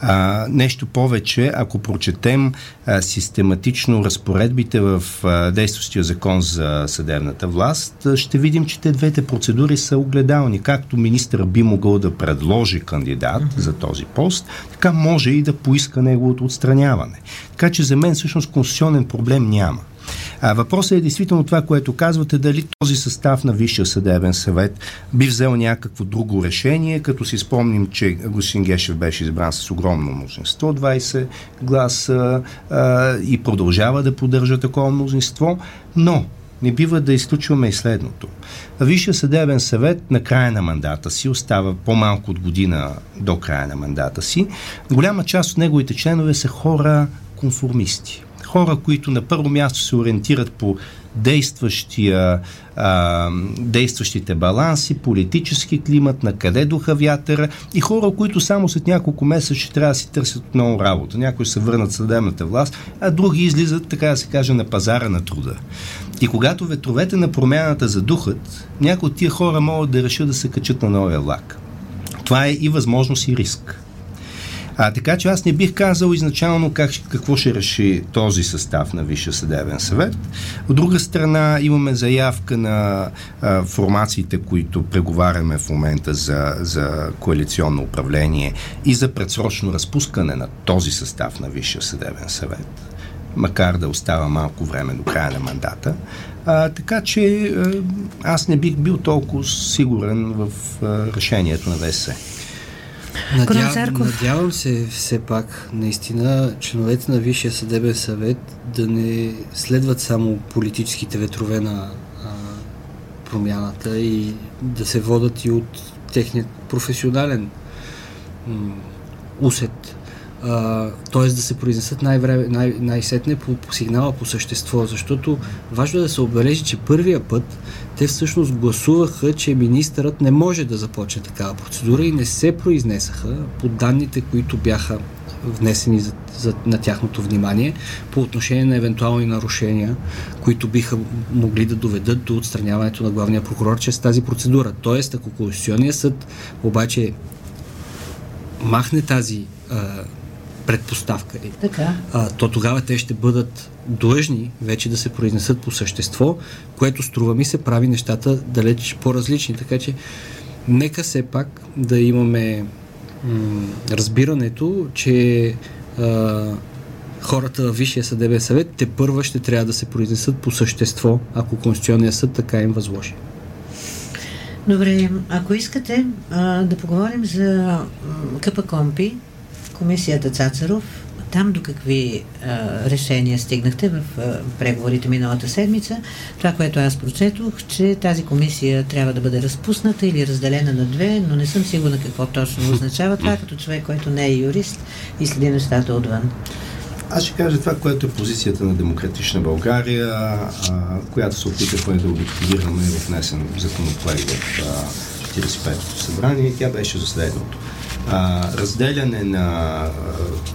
А, нещо повече, ако прочетем а, систематично разпоредбите в а, действащия закон за съдебната власт, а, ще видим, че те двете процедури са огледални. Както министър би могъл да предложи кандидат mm-hmm. за този пост, така може и да поиска неговото отстраняване. Така че за мен всъщност конституционен проблем няма. А въпросът е действително това, което казвате, дали този състав на Висшия съдебен съвет би взел някакво друго решение, като си спомним, че господин Гешев беше избран с огромно мнозинство, 20 гласа а, и продължава да поддържа такова мнозинство, но не бива да изключваме и следното. Висшия съдебен съвет на края на мандата си остава по-малко от година до края на мандата си. Голяма част от неговите членове са хора конформисти. Хора, които на първо място се ориентират по действащия, а, действащите баланси, политически климат, на къде духа вятъра и хора, които само след няколко месеца ще трябва да си търсят много работа. Някои се върнат съдебната власт, а други излизат, така да се каже, на пазара на труда. И когато ветровете на промяната задухат, някои от тия хора могат да решат да се качат на новия влак. Това е и възможност и риск. А, така че аз не бих казал изначално как, какво ще реши този състав на Висша съдебен съвет. От друга страна имаме заявка на а, формациите, които преговаряме в момента за, за коалиционно управление и за предсрочно разпускане на този състав на Висша съдебен съвет макар да остава малко време до края на мандата. А, така че аз не бих бил толкова сигурен в а, решението на ВСС.
Надяв, надявам се все пак, наистина, членовете на Висшия съдебен съвет да не следват само политическите ветрове на а, промяната и да се водат и от техният професионален м- усет т.е. да се произнесат най-време, най- най-сетне по, по сигнала по същество, защото важно е да се обележи, че първия път те всъщност гласуваха, че министърът не може да започне такава процедура и не се произнесаха по данните, които бяха внесени за, за, на тяхното внимание по отношение на евентуални нарушения, които биха могли да доведат до отстраняването на главния прокурор чрез тази процедура. Тоест, ако Конституционният съд обаче махне тази предпоставка
така.
а, то тогава те ще бъдат длъжни вече да се произнесат по същество, което струва ми се прави нещата далеч по-различни. Така че нека все пак да имаме м- разбирането, че а, хората в Висшия съдебен съвет те първа ще трябва да се произнесат по същество, ако Конституционният съд така им възложи.
Добре, ако искате а, да поговорим за КП Компи, комисията Цацаров, там до какви а, решения стигнахте в а, преговорите миналата седмица. Това, което аз прочетох, че тази комисия трябва да бъде разпусната или разделена на две, но не съм сигурна какво точно означава това, като човек, който не е юрист и следи нещата отвън.
Аз ще кажа това, което е позицията на Демократична България, а, която се опитахме да обективираме в внесен законопроект в 45-то събрание. Тя беше за следното а, разделяне на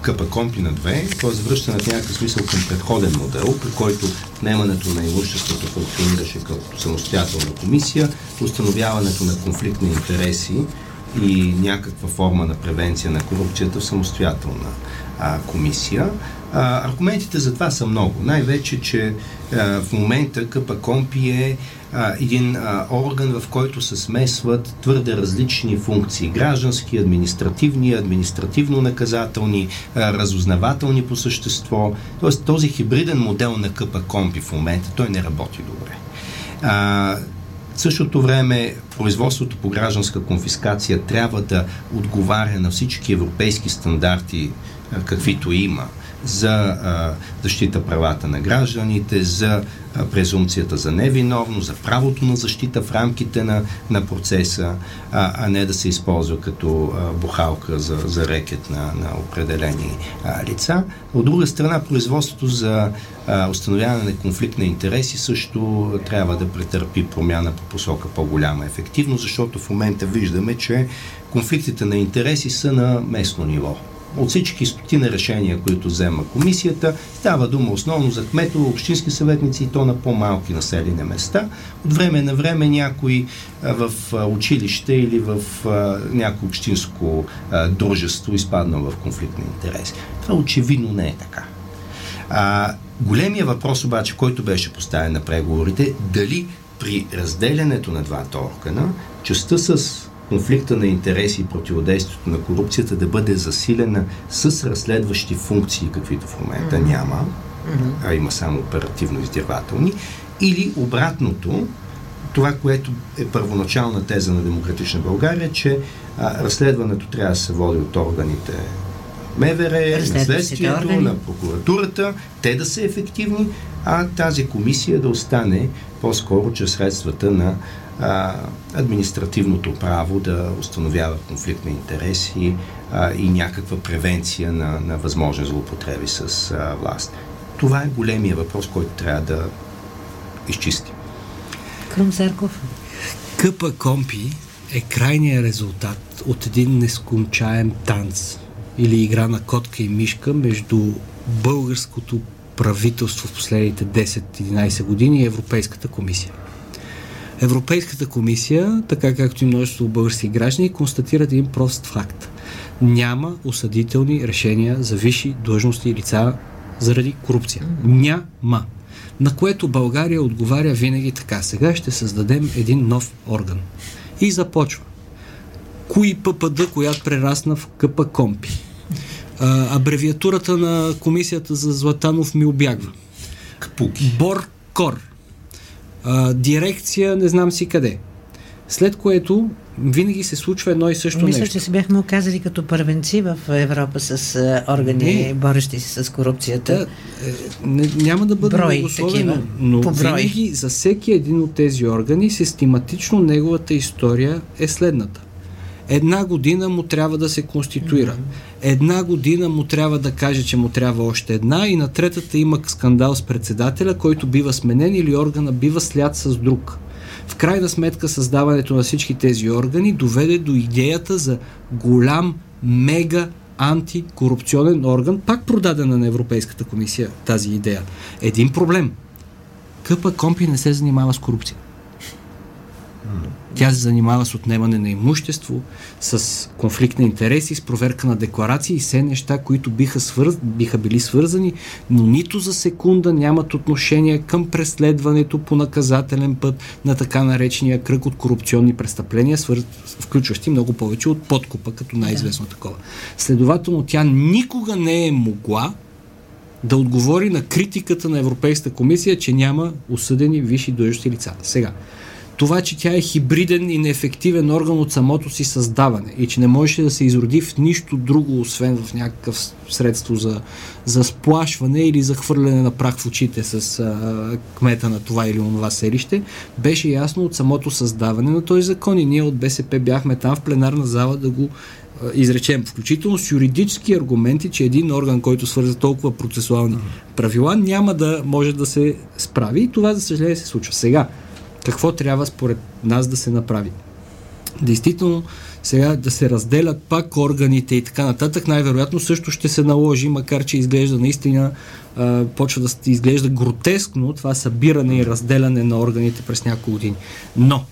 КП Компи на две, т.е. връщане в някакъв смисъл към предходен модел, при който отнемането на имуществото функционираше като самостоятелна комисия, установяването на конфликт на интереси и някаква форма на превенция на корупцията в самостоятелна а, комисия. А, аргументите за това са много. Най-вече, че а, в момента КПКОМПИ е а, един а, орган, в който се смесват твърде различни функции. Граждански, административни, административно-наказателни, а, разузнавателни по същество. Тоест този хибриден модел на КПКОМПИ в момента, той не работи добре. А, в същото време производството по гражданска конфискация трябва да отговаря на всички европейски стандарти, каквито има за защита правата на гражданите, за а, презумцията за невиновност, за правото на защита в рамките на, на процеса, а, а не да се използва като а, бухалка за, за рекет на, на определени а, лица. От друга страна, производството за а, установяване на конфликт на интереси също трябва да претърпи промяна по посока по-голяма ефективност, защото в момента виждаме, че конфликтите на интереси са на местно ниво от всички стотина решения, които взема комисията, става дума основно за кметове, общински съветници и то на по-малки населени места. От време на време някой в училище или в някое общинско дружество изпаднал в конфликт на интереси. Това очевидно не е така. А, големия въпрос обаче, който беше поставен на преговорите, дали при разделянето на двата органа, частта с конфликта на интереси и противодействието на корупцията да бъде засилена с разследващи функции, каквито в момента mm-hmm. няма, а има само оперативно-издирвателни, или обратното, това, което е първоначална теза на Демократична България, че а, разследването трябва да се води от органите МВР, на следствието, на прокуратурата, те да са ефективни, а тази комисия да остане по-скоро чрез средствата на а, административното право да установява конфликт на интереси а, и някаква превенция на, на възможни злоупотреби с а, власт. Това е големия въпрос, който трябва да изчистим.
Крум Зарков.
Къпа Компи е крайният резултат от един нескончаем танц или игра на котка и мишка между българското правителство в последните 10-11 години и Европейската комисия. Европейската комисия, така както и множество български граждани, констатират един прост факт. Няма осъдителни решения за висши длъжности и лица заради корупция. Няма. На което България отговаря винаги така. Сега ще създадем един нов орган. И започва. Кои ППД, която прерасна в КП Компи. А, абревиатурата на комисията за Златанов ми обягва.
Кпуки.
Боркор а, дирекция не знам си къде. След което винаги се случва едно и също
Мисля,
нещо.
че се бяхме оказали като първенци в Европа с органи, не. борещи се с корупцията. Да,
е, не, няма да бъде
брой, такива,
но, но винаги за всеки един от тези органи систематично неговата история е следната. Една година му трябва да се конституира. Една година му трябва да каже, че му трябва още една и на третата има скандал с председателя, който бива сменен или органа бива след с друг. В крайна сметка създаването на всички тези органи доведе до идеята за голям, мега антикорупционен орган, пак продадена на Европейската комисия тази идея. Един проблем. Къпа Компи не се занимава с корупция. Тя се занимава с отнемане на имущество, с конфликт на интереси, с проверка на декларации и все неща, които биха, свърз... биха били свързани, но нито за секунда нямат отношение към преследването по наказателен път на така наречения кръг от корупционни престъпления, свър... включващи много повече от подкупа, като най-известно такова. Следователно, тя никога не е могла да отговори на критиката на Европейската комисия, че няма осъдени висши длъжности лица. Сега, това, че тя е хибриден и неефективен орган от самото си създаване и че не можеше да се изроди в нищо друго, освен в някакъв средство за, за сплашване или за хвърляне на прах в очите с а, кмета на това или онова селище, беше ясно от самото създаване на този закон и ние от БСП бяхме там в пленарна зала да го изречем, включително с юридически аргументи, че един орган, който свърза толкова процесуални правила, няма да може да се справи и това, за съжаление, се случва. Сега, какво трябва според нас да се направи. Действително, сега да се разделят пак органите и така нататък, най-вероятно също ще се наложи, макар че изглежда наистина, а, почва да изглежда гротескно това събиране и разделяне на органите през няколко години. Но,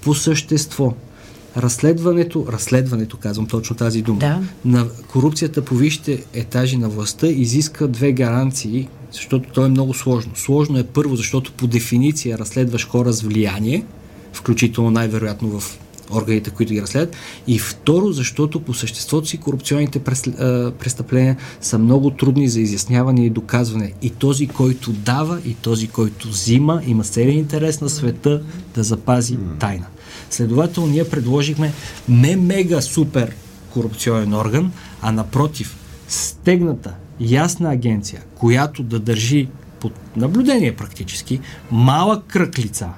по същество, разследването, разследването, казвам точно тази дума,
да.
на корупцията по висшите етажи на властта изиска две гаранции, защото то е много сложно. Сложно е първо, защото по дефиниция разследваш хора с влияние, включително най-вероятно в органите, които ги разследват. И второ, защото по съществото си корупционните престъпления са много трудни за изясняване и доказване. И този, който дава, и този, който взима, има целият интерес на света да запази тайна. Следователно, ние предложихме не мега супер корупционен орган, а напротив, стегната, ясна агенция, която да държи под наблюдение практически малък кръг лица,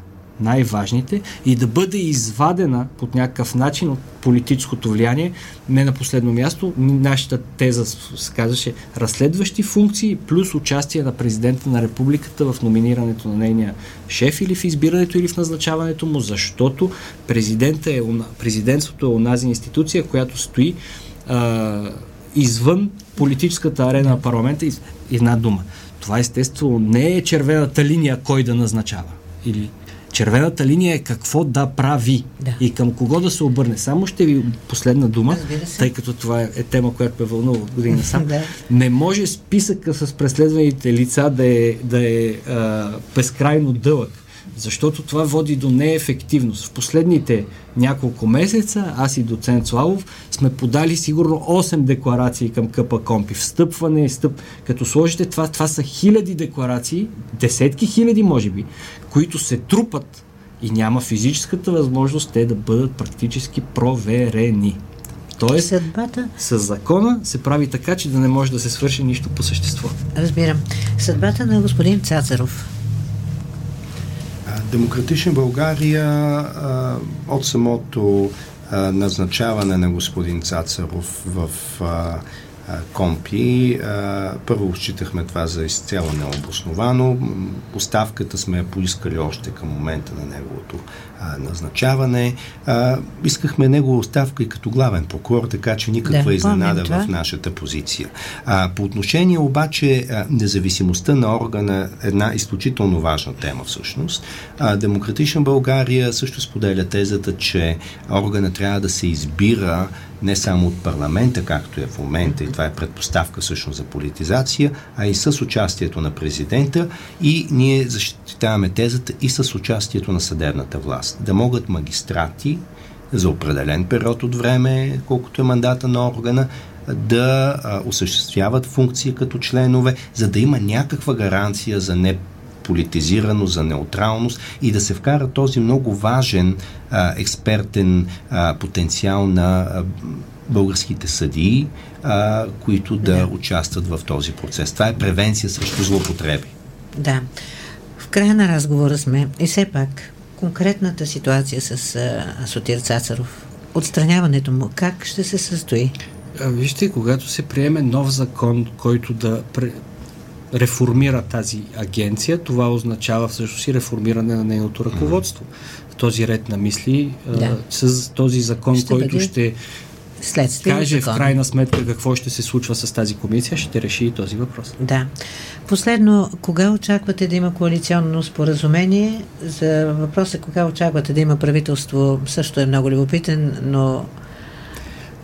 най-важните, и да бъде извадена под някакъв начин от политическото влияние. Не на последно място, нашата теза се казваше разследващи функции плюс участие на президента на републиката в номинирането на нейния шеф или в избирането или в назначаването му, защото президента е, президентството е онази институция, която стои а, извън политическата арена на парламента. Една дума. Това естествено не е червената линия кой да назначава. Или червената линия е какво да прави да. и към кого да се обърне. Само ще ви последна дума, тъй като това е, тема, която ме вълнува от година сам. да. Не може списъка с преследваните лица да е, да е а, безкрайно дълъг защото това води до неефективност. В последните няколко месеца аз и доцент Славов сме подали сигурно 8 декларации към КП Компи. Встъпване, стъп. Като сложите това, това са хиляди декларации, десетки хиляди може би, които се трупат и няма физическата възможност те да бъдат практически проверени. Тоест, Съдбата... с закона се прави така, че да не може да се свърши нищо по същество.
Разбирам. Съдбата на господин Цацаров
Демократична България а, от самото а, назначаване на господин Цацаров в а, компи. Първо считахме това за изцяло необосновано. Поставката сме поискали още към момента на неговото назначаване. Искахме негова оставка и като главен прокурор, така че никаква да, изненада в нашата позиция. По отношение обаче независимостта на органа една изключително важна тема всъщност. Демократична България също споделя тезата, че органа трябва да се избира не само от парламента, както е в момента, и това е предпоставка всъщност за политизация, а и с участието на президента и ние защитаваме тезата и с участието на съдебната власт. Да могат магистрати за определен период от време, колкото е мандата на органа, да а, осъществяват функции като членове, за да има някаква гаранция за не политизирано, за неутралност и да се вкара този много важен а, експертен а, потенциал на а, българските съдии, а, които да, да участват в този процес. Това е превенция срещу злоупотреби.
Да. В края на разговора сме и все пак конкретната ситуация с а, Сотир Цацаров, отстраняването му, как ще се състои?
Вижте, когато се приеме нов закон, който да реформира тази агенция, това означава всъщност и реформиране на нейното ръководство. В този ред на мисли, да. с този закон, ще който ще каже закон. в крайна сметка какво ще се случва с тази комисия, ще реши и този въпрос.
Да. Последно, кога очаквате да има коалиционно споразумение? За въпроса кога очаквате да има правителство също е много любопитен, но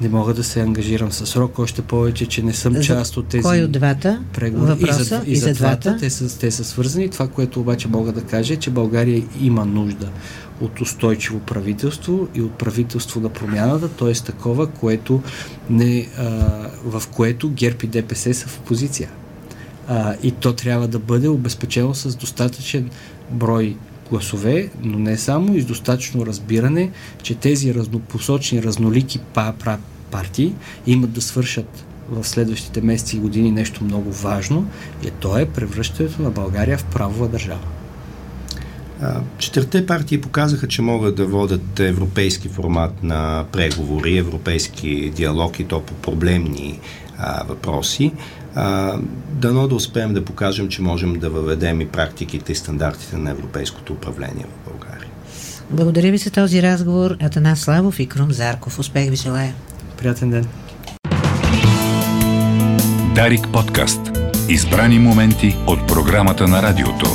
не мога да се ангажирам с срок, още повече, че не съм за част от тези
Кой от двата
преговори. Въпроса, и за, и, и за, за двата. двата те, са, те са свързани. Това, което обаче мога да кажа е, че България има нужда от устойчиво правителство и от правителство на промяната, т.е. такова, което не, а, в което ГЕРБ и ДПС са в позиция. А, и то трябва да бъде обезпечено с достатъчен брой гласове, но не само и с достатъчно разбиране, че тези разнопосочни, разнолики партии имат да свършат в следващите месеци и години нещо много важно и то е превръщането на България в правова държава.
Четирте партии показаха, че могат да водят европейски формат на преговори, европейски диалог и то по проблемни а, въпроси. А, дано да успеем да покажем, че можем да въведем и практиките и стандартите на европейското управление в България.
Благодаря ви за този разговор. Атанас Славов и Крум Зарков. Успех ви желая.
Приятен ден.
Дарик подкаст. Избрани моменти от програмата на радиото.